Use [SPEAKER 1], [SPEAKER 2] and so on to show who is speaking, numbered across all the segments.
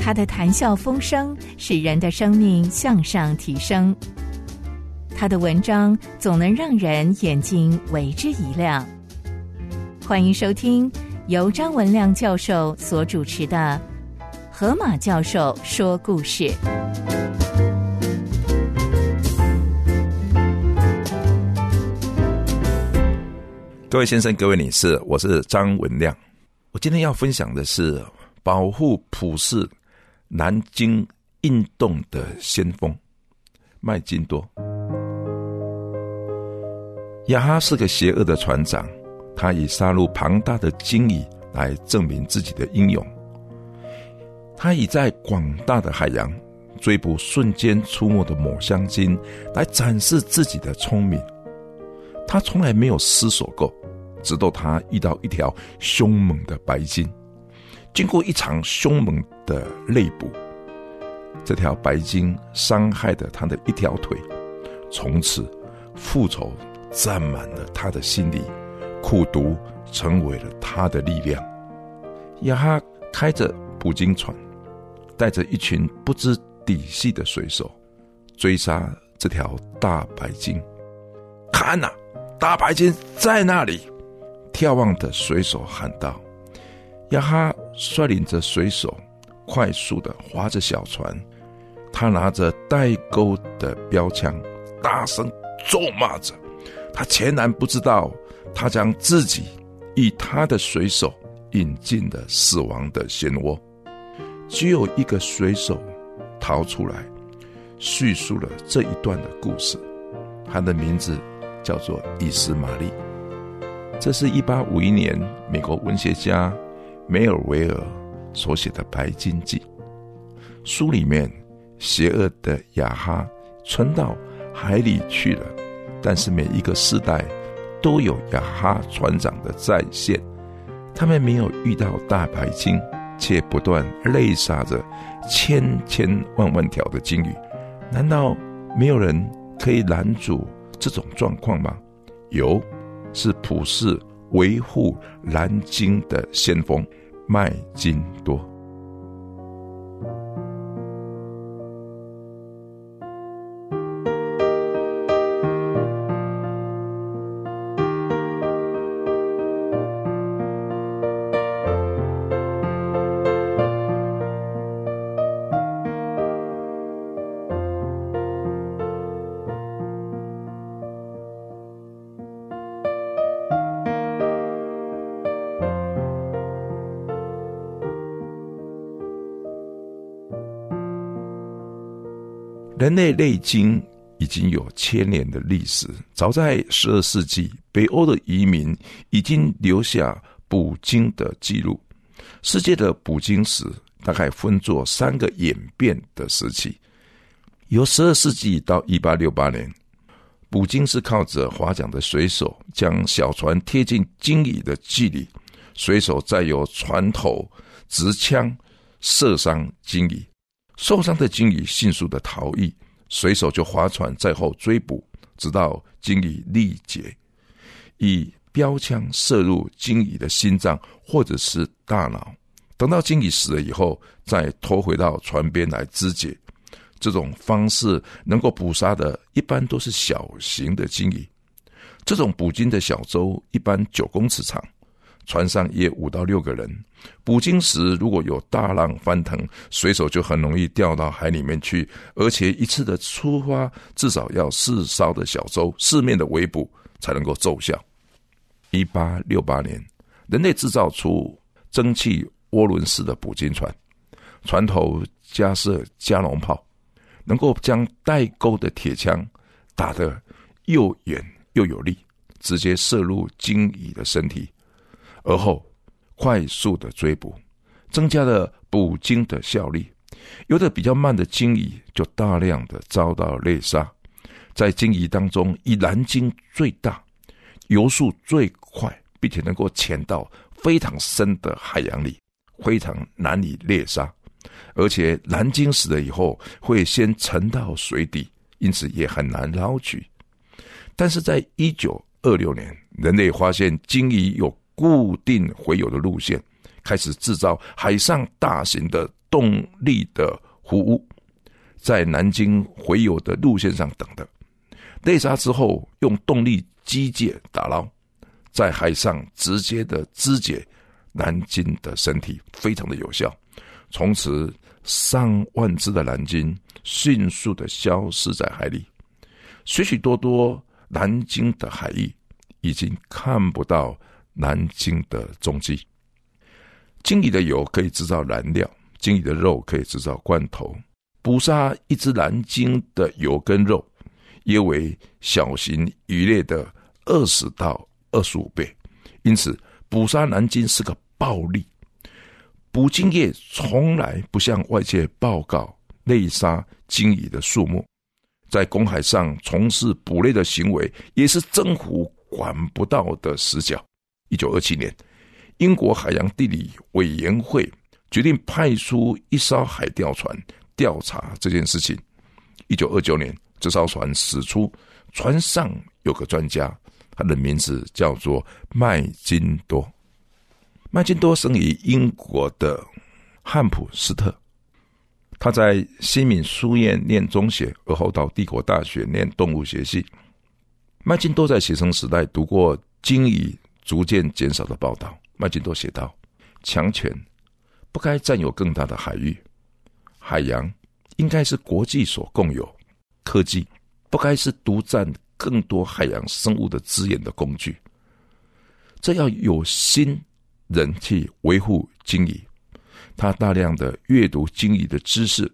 [SPEAKER 1] 他的谈笑风生使人的生命向上提升，他的文章总能让人眼睛为之一亮。欢迎收听由张文亮教授所主持的《河马教授说故事》。
[SPEAKER 2] 各位先生、各位女士，我是张文亮。我今天要分享的是保护普世。南京运动的先锋麦金多，亚哈是个邪恶的船长，他以杀戮庞大的鲸鱼来证明自己的英勇。他以在广大的海洋追捕瞬间出没的抹香鲸来展示自己的聪明。他从来没有思索过，直到他遇到一条凶猛的白鲸。经过一场凶猛的内捕，这条白鲸伤害了他的一条腿，从此复仇占满了他的心里，苦毒成为了他的力量。亚哈开着捕鲸船，带着一群不知底细的水手，追杀这条大白鲸。看呐，大白鲸在那里！眺望的水手喊道。亚哈率领着水手，快速的划着小船。他拿着带钩的标枪，大声咒骂着。他全然不知道，他将自己与他的水手引进了死亡的漩涡。只有一个水手逃出来，叙述了这一段的故事。他的名字叫做伊斯玛利。这是一八五一年，美国文学家。梅尔维尔所写的《白鲸记》书里面，邪恶的雅哈传到海里去了，但是每一个世代都有雅哈船长的再现。他们没有遇到大白鲸，却不断泪杀着千千万万条的鲸鱼。难道没有人可以拦阻这种状况吗？有，是普世。维护南京的先锋麦金多。人类内经已经有千年的历史。早在十二世纪，北欧的移民已经留下捕鲸的记录。世界的捕鲸史大概分作三个演变的时期：由十二世纪到一八六八年，捕鲸是靠着划桨的水手将小船贴近鲸鱼的距离，水手再由船头直枪射伤鲸鱼。受伤的鲸鱼迅速的逃逸，水手就划船在后追捕，直到鲸鱼力竭，以标枪射入鲸鱼的心脏或者是大脑，等到鲸鱼死了以后，再拖回到船边来肢解。这种方式能够捕杀的，一般都是小型的鲸鱼。这种捕鲸的小舟一般九公尺长。船上约五到六个人，捕鲸时如果有大浪翻腾，水手就很容易掉到海里面去，而且一次的出发至少要四艘的小舟四面的围捕才能够奏效。一八六八年，人类制造出蒸汽涡轮式的捕鲸船，船头加设加农炮，能够将带钩的铁枪打得又远又有力，直接射入鲸鱼的身体。而后，快速的追捕，增加了捕鲸的效率。游得比较慢的鲸鱼就大量的遭到猎杀。在鲸鱼当中，以蓝鲸最大，游速最快，并且能够潜到非常深的海洋里，非常难以猎杀。而且蓝鲸死了以后，会先沉到水底，因此也很难捞取。但是在一九二六年，人类发现鲸鱼有固定回游的路线，开始制造海上大型的动力的湖屋，在南京回游的路线上等的。内沙之后，用动力机械打捞，在海上直接的肢解南京的身体，非常的有效。从此，上万只的南京迅速的消失在海里，许许多多南京的海域已经看不到南京的踪迹。鲸鱼的油可以制造燃料，鲸鱼的肉可以制造罐头。捕杀一只蓝鲸的油跟肉。约为小型鱼类的二十到二十五倍，因此捕杀南京是个暴利。捕鲸业从来不向外界报告内杀鲸鱼的数目，在公海上从事捕猎的行为也是政府管不到的死角。一九二七年，英国海洋地理委员会决定派出一艘海钓船调查这件事情。一九二九年。这艘船驶出，船上有个专家，他的名字叫做麦金多。麦金多生于英国的汉普斯特，他在新民书院念中学，而后到帝国大学念动物学系。麦金多在学生时代读过鲸鱼逐渐减少的报道。麦金多写道：“强权不该占有更大的海域，海洋应该是国际所共有。”科技不该是独占更多海洋生物的资源的工具，这要有心人去维护鲸鱼。他大量的阅读鲸鱼的知识，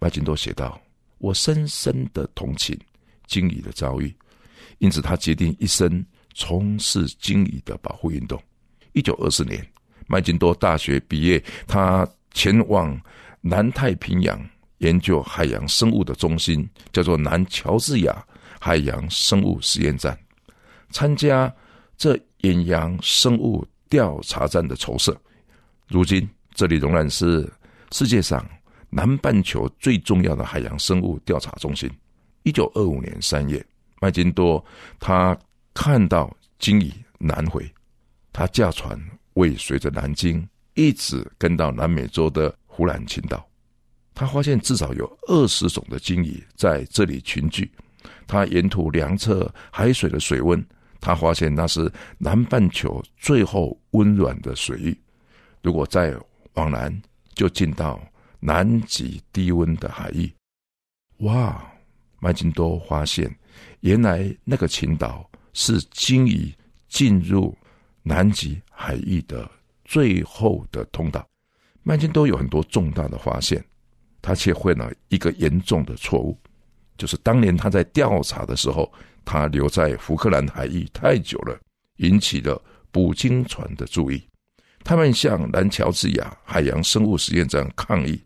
[SPEAKER 2] 麦金多写道：“我深深的同情鲸鱼的遭遇，因此他决定一生从事鲸鱼的保护运动。”一九二四年，麦金多大学毕业，他前往南太平洋。研究海洋生物的中心叫做南乔治亚海洋生物实验站，参加这远洋生物调查站的筹设。如今，这里仍然是世界上南半球最重要的海洋生物调查中心。一九二五年三月，麦金多他看到鲸鱼南回，他驾船尾随着南京，一直跟到南美洲的湖南群岛。他发现至少有二十种的鲸鱼在这里群聚。他沿途量测海水的水温，他发现那是南半球最后温暖的水域。如果再往南，就进到南极低温的海域。哇！麦金多发现，原来那个群岛是鲸鱼进入南极海域的最后的通道。麦金都有很多重大的发现。他却犯了一个严重的错误，就是当年他在调查的时候，他留在福克兰海域太久了，引起了捕鲸船的注意。他们向南乔治亚海洋生物实验站抗议。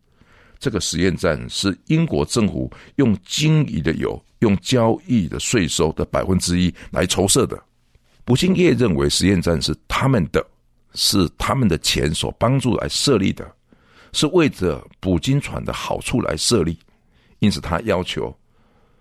[SPEAKER 2] 这个实验站是英国政府用鲸鱼的油、用交易的税收的百分之一来筹设的。捕鲸业认为实验站是他们的，是他们的钱所帮助来设立的。是为着捕鲸船的好处来设立，因此他要求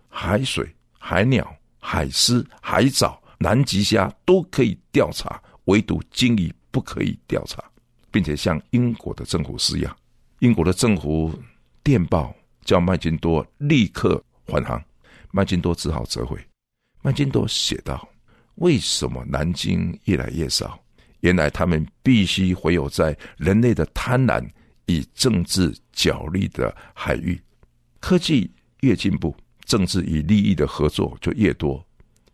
[SPEAKER 2] 海水、海鸟、海狮、海藻、南极虾都可以调查，唯独鲸鱼不可以调查，并且向英国的政府施压。英国的政府电报叫麦金多立刻返航，麦金多只好折回。麦金多写道：“为什么南京越来越少？原来他们必须回有在人类的贪婪。”与政治角力的海域，科技越进步，政治与利益的合作就越多，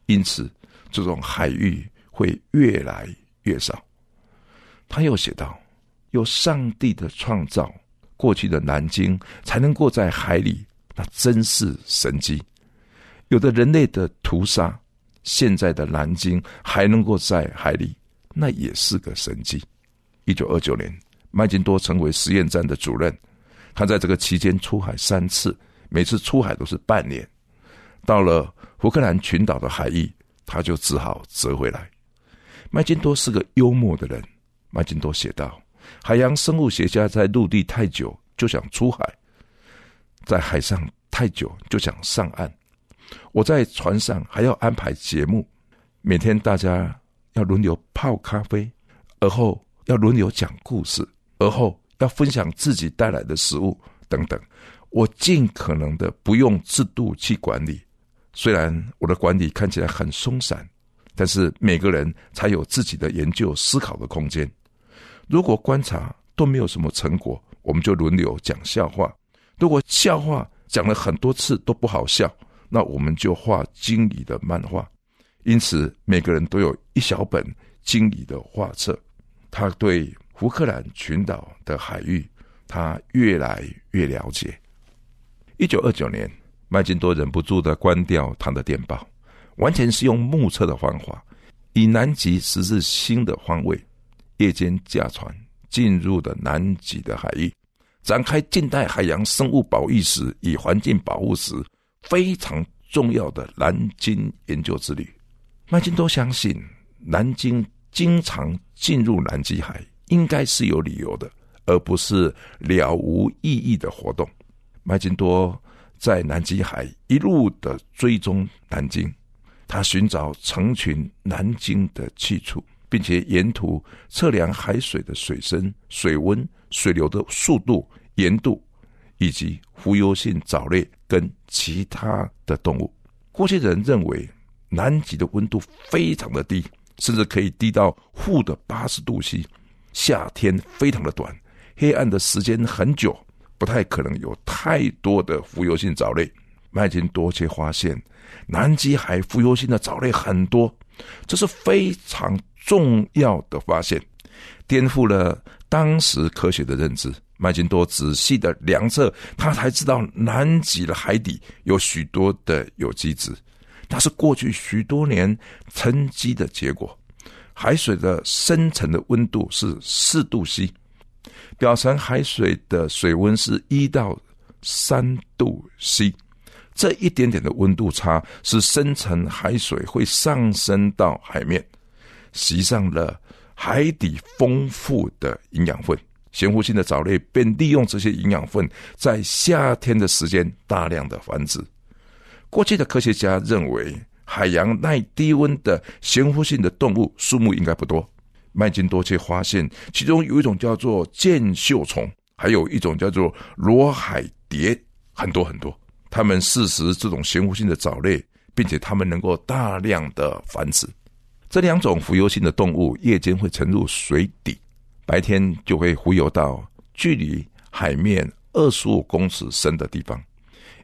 [SPEAKER 2] 因此这种海域会越来越少。他又写道：“有上帝的创造，过去的南京才能够在海里，那真是神迹；有的人类的屠杀，现在的南京还能够在海里，那也是个神迹。”一九二九年。麦金多成为实验站的主任，他在这个期间出海三次，每次出海都是半年。到了福克兰群岛的海域，他就只好折回来。麦金多是个幽默的人。麦金多写道：“海洋生物学家在陆地太久就想出海，在海上太久就想上岸。我在船上还要安排节目，每天大家要轮流泡咖啡，而后。”要轮流讲故事，而后要分享自己带来的食物等等。我尽可能的不用制度去管理，虽然我的管理看起来很松散，但是每个人才有自己的研究思考的空间。如果观察都没有什么成果，我们就轮流讲笑话；如果笑话讲了很多次都不好笑，那我们就画经理的漫画。因此，每个人都有一小本经理的画册。他对福克兰群岛的海域，他越来越了解。一九二九年，麦金多忍不住的关掉他的电报，完全是用目测的方法，以南极十字星的方位，夜间驾船进入的南极的海域，展开近代海洋生物保育史与环境保护史非常重要的南京研究之旅。麦金多相信，南京经常进入南极海，应该是有理由的，而不是了无意义的活动。麦金多在南极海一路的追踪南京，他寻找成群南京的去处，并且沿途测量海水的水深、水温、水流的速度、盐度，以及浮游性藻类跟其他的动物。过去人认为南极的温度非常的低，甚至可以低到负的八十度 C，夏天非常的短，黑暗的时间很久。不太可能有太多的浮游性藻类。麦金多却发现，南极海浮游性的藻类很多，这是非常重要的发现，颠覆了当时科学的认知。麦金多仔细的量测，他才知道南极的海底有许多的有机质，那是过去许多年沉积的结果。海水的深层的温度是四度 C。表层海水的水温是一到三度 C，这一点点的温度差，使深层海水会上升到海面，吸上了海底丰富的营养分。咸活性的藻类便利用这些营养分，在夏天的时间大量的繁殖。过去的科学家认为，海洋耐低温的咸活性的动物数目应该不多。麦金多却发现，其中有一种叫做剑锈虫，还有一种叫做罗海蝶，很多很多。它们适食这种咸活性的藻类，并且它们能够大量的繁殖。这两种浮游性的动物夜间会沉入水底，白天就会浮游到距离海面二十五公尺深的地方。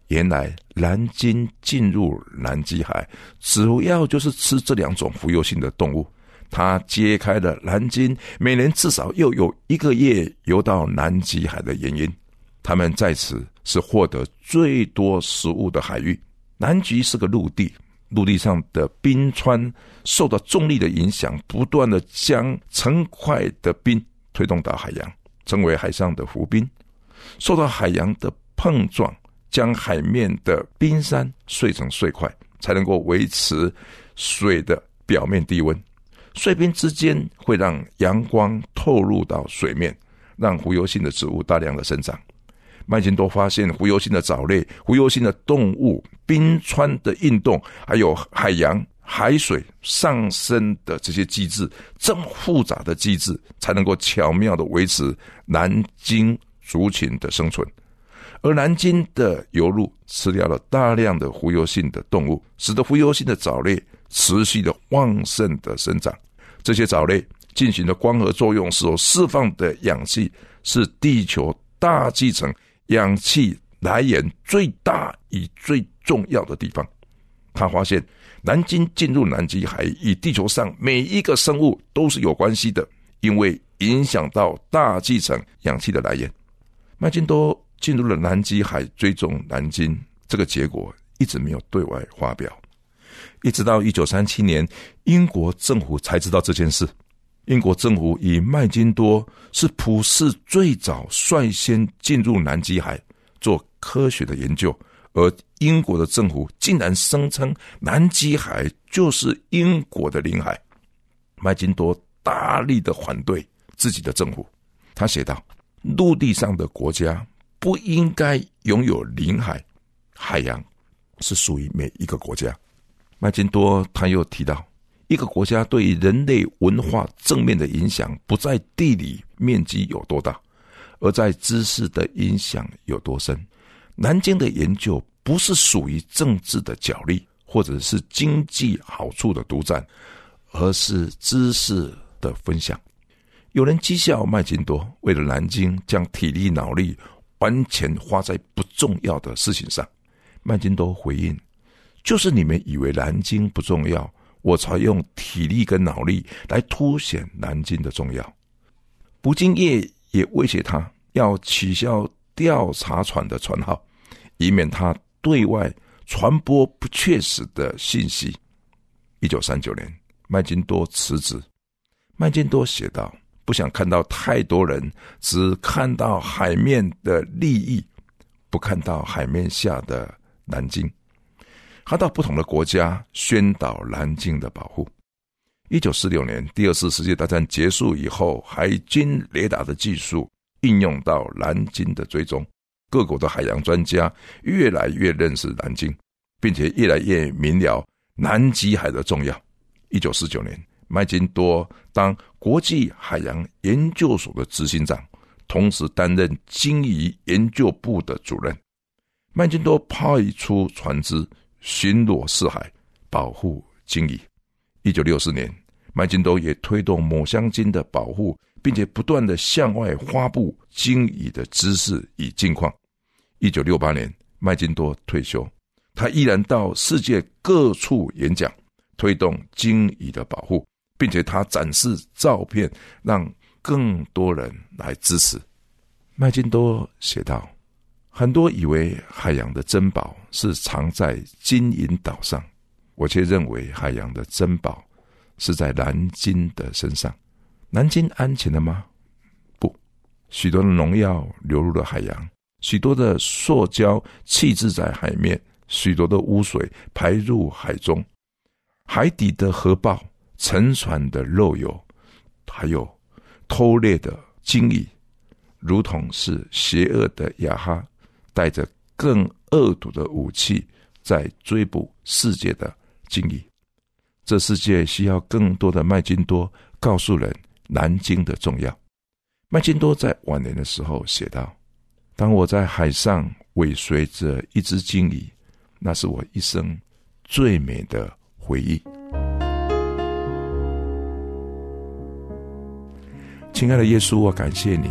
[SPEAKER 2] 原来蓝鲸进入南极海，主要就是吃这两种浮游性的动物。他揭开了南京每年至少又有一个月游到南极海的原因。他们在此是获得最多食物的海域。南极是个陆地，陆地上的冰川受到重力的影响，不断的将成块的冰推动到海洋，成为海上的浮冰。受到海洋的碰撞，将海面的冰山碎成碎块，才能够维持水的表面低温。碎冰之间会让阳光透入到水面，让浮游性的植物大量的生长。麦金多发现，浮游性的藻类、浮游性的动物、冰川的运动，还有海洋海水上升的这些机制，这么复杂的机制，才能够巧妙的维持南京族群的生存。而南京的游路吃掉了大量的浮游性的动物，使得浮游性的藻类持续的旺盛的生长。这些藻类进行的光合作用所释放的氧气，是地球大气层氧气来源最大与最重要的地方。他发现，南京进入南极海与地球上每一个生物都是有关系的，因为影响到大气层氧气的来源。麦金多进入了南极海，追踪南京，这个结果一直没有对外发表。一直到一九三七年，英国政府才知道这件事。英国政府以麦金多是普世最早率先进入南极海做科学的研究，而英国的政府竟然声称南极海就是英国的领海。麦金多大力的反对自己的政府，他写道：“陆地上的国家不应该拥有领海，海洋是属于每一个国家。”麦金多他又提到，一个国家对人类文化正面的影响，不在地理面积有多大，而在知识的影响有多深。南京的研究不是属于政治的角力，或者是经济好处的独占，而是知识的分享。有人讥笑麦金多为了南京，将体力脑力完全花在不重要的事情上。麦金多回应：“就是你们以为南京不重要。”我才用体力跟脑力来凸显南京的重要。不敬业也威胁他要取消调查船的船号，以免他对外传播不确实的信息。一九三九年，麦金多辞职。麦金多写道：“不想看到太多人只看到海面的利益，不看到海面下的南京。”他到不同的国家宣导南京的保护。一九四六年，第二次世界大战结束以后，海军雷达的技术应用到南京的追踪，各国的海洋专家越来越认识南京，并且越来越明了南极海的重要。一九四九年，麦金多当国际海洋研究所的执行长，同时担任鲸鱼研究部的主任。麦金多派出船只。巡逻四海，保护鲸鱼。一九六四年，麦金多也推动抹香鲸的保护，并且不断的向外发布鲸鱼的知识与近况。一九六八年，麦金多退休，他依然到世界各处演讲，推动鲸鱼的保护，并且他展示照片，让更多人来支持。麦金多写道。很多以为海洋的珍宝是藏在金银岛上，我却认为海洋的珍宝是在蓝鲸的身上。南京安全了吗？不，许多的农药流入了海洋，许多的塑胶弃置在海面，许多的污水排入海中，海底的核爆、沉船的漏油，还有偷猎的鲸鱼，如同是邪恶的亚哈。带着更恶毒的武器在追捕世界的鲸鱼，这世界需要更多的麦金多告诉人南京的重要。麦金多在晚年的时候写道：“当我在海上尾随着一只鲸鱼，那是我一生最美的回忆。”亲爱的耶稣，我感谢你，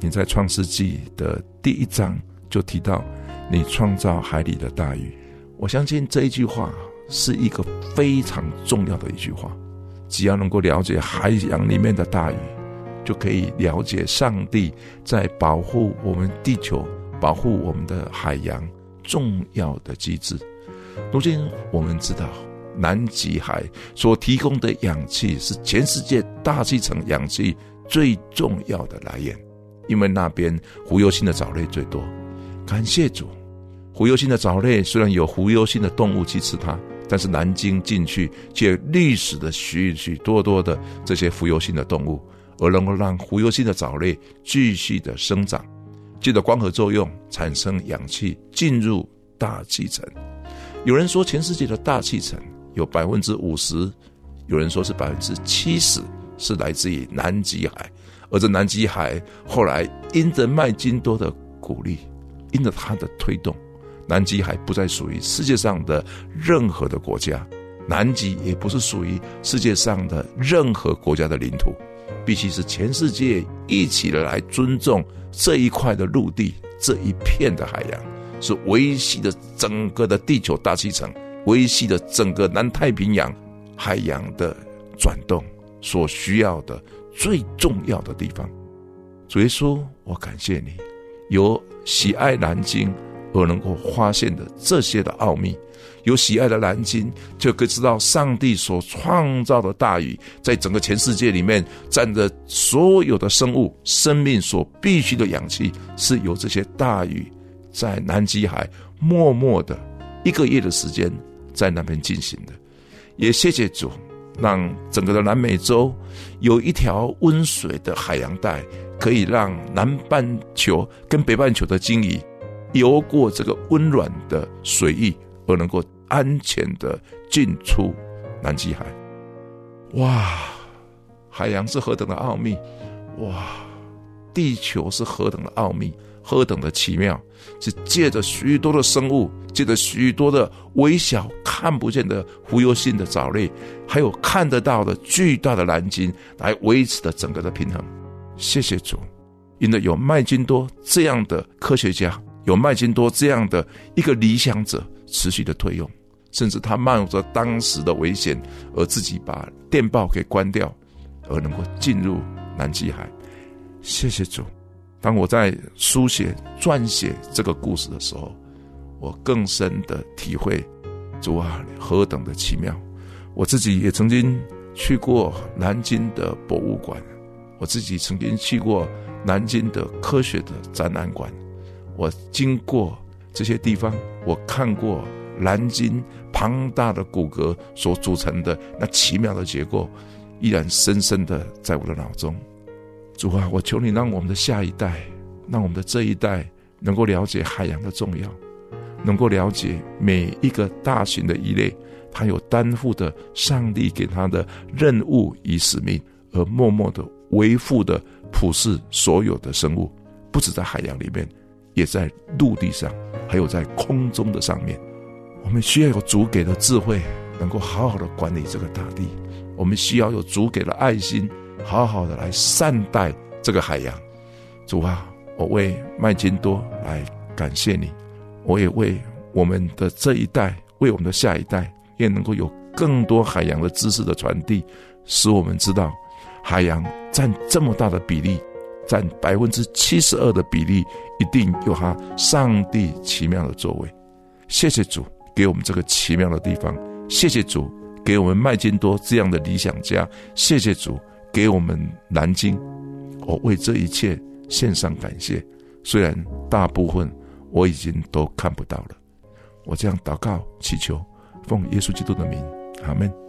[SPEAKER 2] 你在创世纪的第一章。就提到你创造海里的大鱼，我相信这一句话是一个非常重要的一句话。只要能够了解海洋里面的大鱼，就可以了解上帝在保护我们地球、保护我们的海洋重要的机制。如今我们知道，南极海所提供的氧气是全世界大气层氧气最重要的来源，因为那边浮游性的藻类最多。感谢主，浮游性的藻类虽然有浮游性的动物去吃它，但是南京进去却历史的许许多多的这些浮游性的动物，而能够让浮游性的藻类继续的生长，借着光合作用产生氧气进入大气层。有人说全世界的大气层有百分之五十，有人说是百分之七十是来自于南极海，而这南极海后来因着麦金多的鼓励。因着它的推动，南极海不再属于世界上的任何的国家，南极也不是属于世界上的任何国家的领土，必须是全世界一起来尊重这一块的陆地，这一片的海洋，是维系的整个的地球大气层，维系的整个南太平洋海洋的转动所需要的最重要的地方。主耶稣，我感谢你。有喜爱南京而能够发现的这些的奥秘，有喜爱的蓝鲸，就可以知道上帝所创造的大鱼，在整个全世界里面，占着所有的生物生命所必须的氧气，是由这些大鱼在南极海默默的一个月的时间在那边进行的。也谢谢主，让整个的南美洲有一条温水的海洋带。可以让南半球跟北半球的鲸鱼游过这个温暖的水域，而能够安全的进出南极海。哇，海洋是何等的奥秘！哇，地球是何等的奥秘，何等的奇妙！是借着许多的生物，借着许多的微小看不见的浮游性的藻类，还有看得到的巨大的蓝鲸，来维持的整个的平衡。谢谢主，因为有麦金多这样的科学家，有麦金多这样的一个理想者，持续的推用，甚至他冒着当时的危险，而自己把电报给关掉，而能够进入南极海。谢谢主。当我在书写、撰写这个故事的时候，我更深的体会主啊何等的奇妙！我自己也曾经去过南京的博物馆，我自己曾经去过南京的科学的展览馆。我经过这些地方，我看过蓝鲸庞大的骨骼所组成的那奇妙的结构，依然深深的在我的脑中。主啊，我求你让我们的下一代，让我们的这一代能够了解海洋的重要，能够了解每一个大型的鱼类，它有担负的上帝给它的任务与使命，而默默的维护的普世所有的生物，不止在海洋里面，也在陆地上，还有在空中的上面。我们需要有主给的智慧，能够好好的管理这个大地。我们需要有主给的爱心。好好的来善待这个海洋，主啊，我为麦金多来感谢你，我也为我们的这一代，为我们的下一代，也能够有更多海洋的知识的传递，使我们知道，海洋占这么大的比例，占百分之七十二的比例，一定有它上帝奇妙的作为。谢谢主给我们这个奇妙的地方，谢谢主给我们麦金多这样的理想家，谢谢主。给我们南京，我为这一切献上感谢。虽然大部分我已经都看不到了，我这样祷告祈求，奉耶稣基督的名，阿门。